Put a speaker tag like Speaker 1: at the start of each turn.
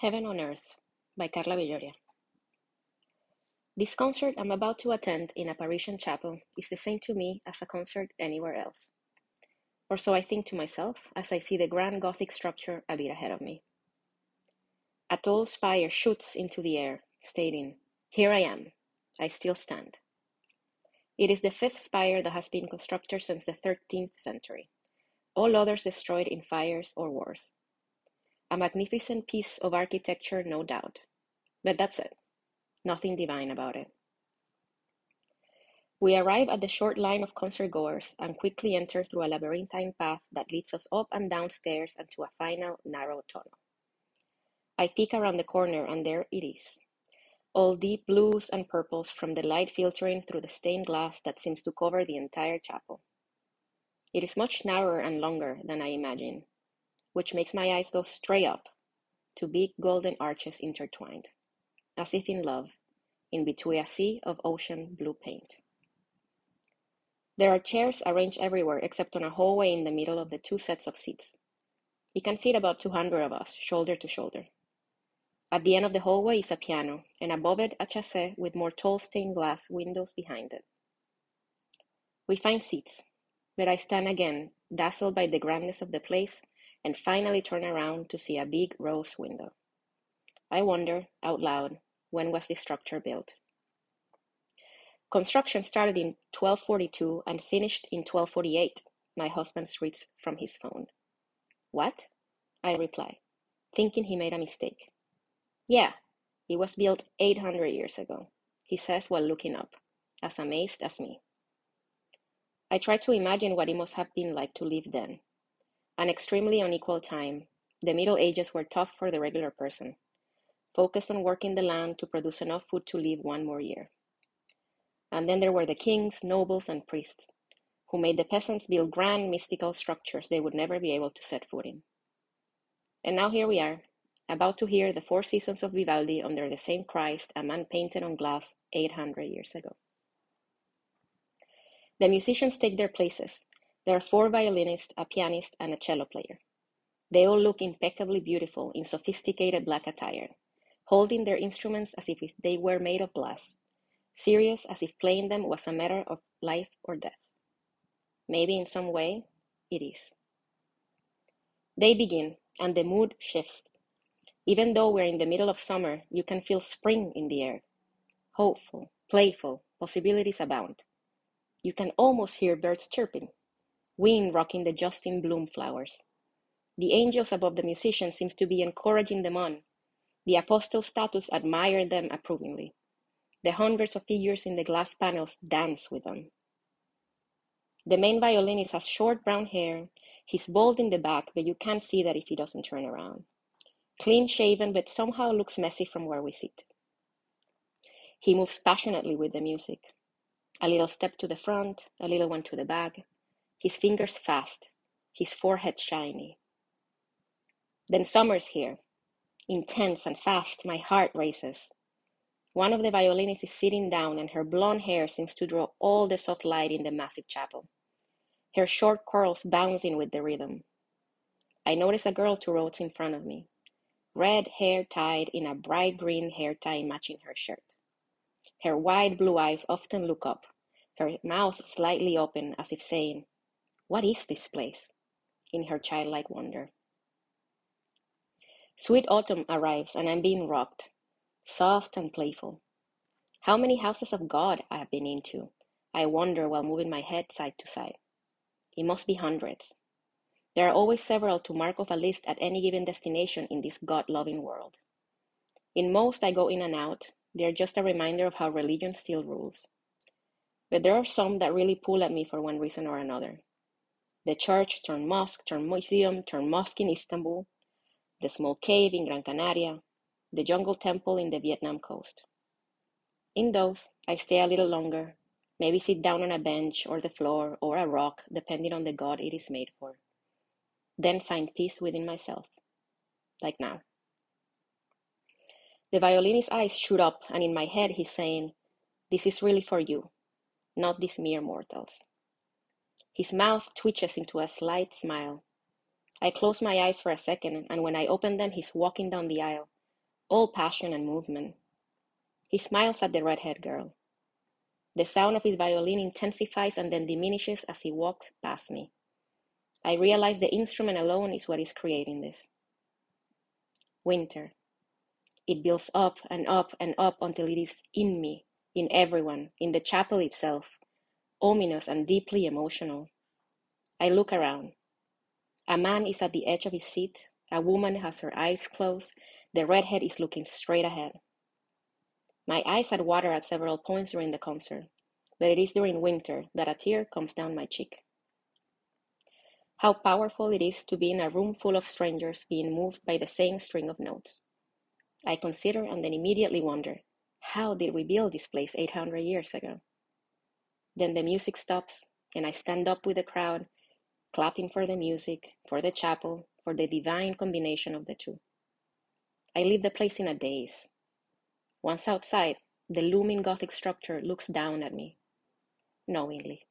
Speaker 1: Heaven on Earth by Carla Villoria. This concert I'm about to attend in a Parisian chapel is the same to me as a concert anywhere else. Or so I think to myself as I see the grand Gothic structure a bit ahead of me. A tall spire shoots into the air, stating, Here I am, I still stand. It is the fifth spire that has been constructed since the 13th century, all others destroyed in fires or wars. A magnificent piece of architecture, no doubt, but that's it. Nothing divine about it. We arrive at the short line of concert-goers and quickly enter through a labyrinthine path that leads us up and down stairs and to a final narrow tunnel. I peek around the corner and there it is. All deep blues and purples from the light filtering through the stained glass that seems to cover the entire chapel. It is much narrower and longer than I imagined, which makes my eyes go straight up to big golden arches intertwined as if in love, in between a sea of ocean blue paint. There are chairs arranged everywhere except on a hallway in the middle of the two sets of seats. It can fit about 200 of us, shoulder to shoulder. At the end of the hallway is a piano, and above it a chaise with more tall stained glass windows behind it. We find seats, but I stand again, dazzled by the grandness of the place, and finally turn around to see a big rose window. I wonder, out loud, when was this structure built? Construction started in 1242 and finished in 1248, my husband reads from his phone. What? I reply, thinking he made a mistake. Yeah, it was built 800 years ago, he says while looking up, as amazed as me. I try to imagine what it must have been like to live then. An extremely unequal time. The Middle Ages were tough for the regular person focused on working the land to produce enough food to live one more year. And then there were the kings, nobles, and priests, who made the peasants build grand mystical structures they would never be able to set foot in. And now here we are, about to hear the four seasons of Vivaldi under the same Christ a man painted on glass 800 years ago. The musicians take their places. There are four violinists, a pianist, and a cello player. They all look impeccably beautiful in sophisticated black attire, holding their instruments as if they were made of glass, serious as if playing them was a matter of life or death. Maybe in some way it is. They begin, and the mood shifts. Even though we're in the middle of summer, you can feel spring in the air. Hopeful, playful, possibilities abound. You can almost hear birds chirping, wind rocking the just in bloom flowers. The angels above the musicians seems to be encouraging them on, the apostle statues admire them approvingly. The hundreds of figures in the glass panels dance with them. The main violinist has short brown hair. He's bald in the back, but you can't see that if he doesn't turn around. Clean shaven, but somehow looks messy from where we sit. He moves passionately with the music. A little step to the front, a little one to the back. His fingers fast, his forehead shiny. Then summer's here, Intense and fast, my heart races. One of the violinists is sitting down, and her blonde hair seems to draw all the soft light in the massive chapel, her short curls bouncing with the rhythm. I notice a girl two rows in front of me, red hair tied in a bright green hair tie matching her shirt. Her wide blue eyes often look up, her mouth slightly open as if saying, What is this place? in her childlike wonder. Sweet autumn arrives and I'm being rocked, soft and playful. How many houses of God I have been into, I wonder while moving my head side to side. It must be hundreds. There are always several to mark off a list at any given destination in this God loving world. In most, I go in and out. They are just a reminder of how religion still rules. But there are some that really pull at me for one reason or another. The church turned mosque, turned museum, turned mosque in Istanbul, the small cave in Gran Canaria, the jungle temple in the Vietnam coast. In those, I stay a little longer, maybe sit down on a bench or the floor or a rock, depending on the god it is made for. Then find peace within myself, like now. The violinist's eyes shoot up, and in my head he's saying, This is really for you, not these mere mortals. His mouth twitches into a slight smile, I close my eyes for a second, and when I open them, he's walking down the aisle, all passion and movement. He smiles at the redhead girl. The sound of his violin intensifies and then diminishes as he walks past me. I realize the instrument alone is what is creating this. Winter. It builds up and up and up until it is in me, in everyone, in the chapel itself, ominous and deeply emotional. I look around. A man is at the edge of his seat, a woman has her eyes closed, the redhead is looking straight ahead. My eyes had water at several points during the concert, but it is during winter that a tear comes down my cheek. How powerful it is to be in a room full of strangers being moved by the same string of notes. I consider and then immediately wonder how did we build this place 800 years ago? Then the music stops, and I stand up with the crowd, clapping for the music, for the chapel, for the divine combination of the two. I leave the place in a daze. Once outside, the looming Gothic structure looks down at me, knowingly.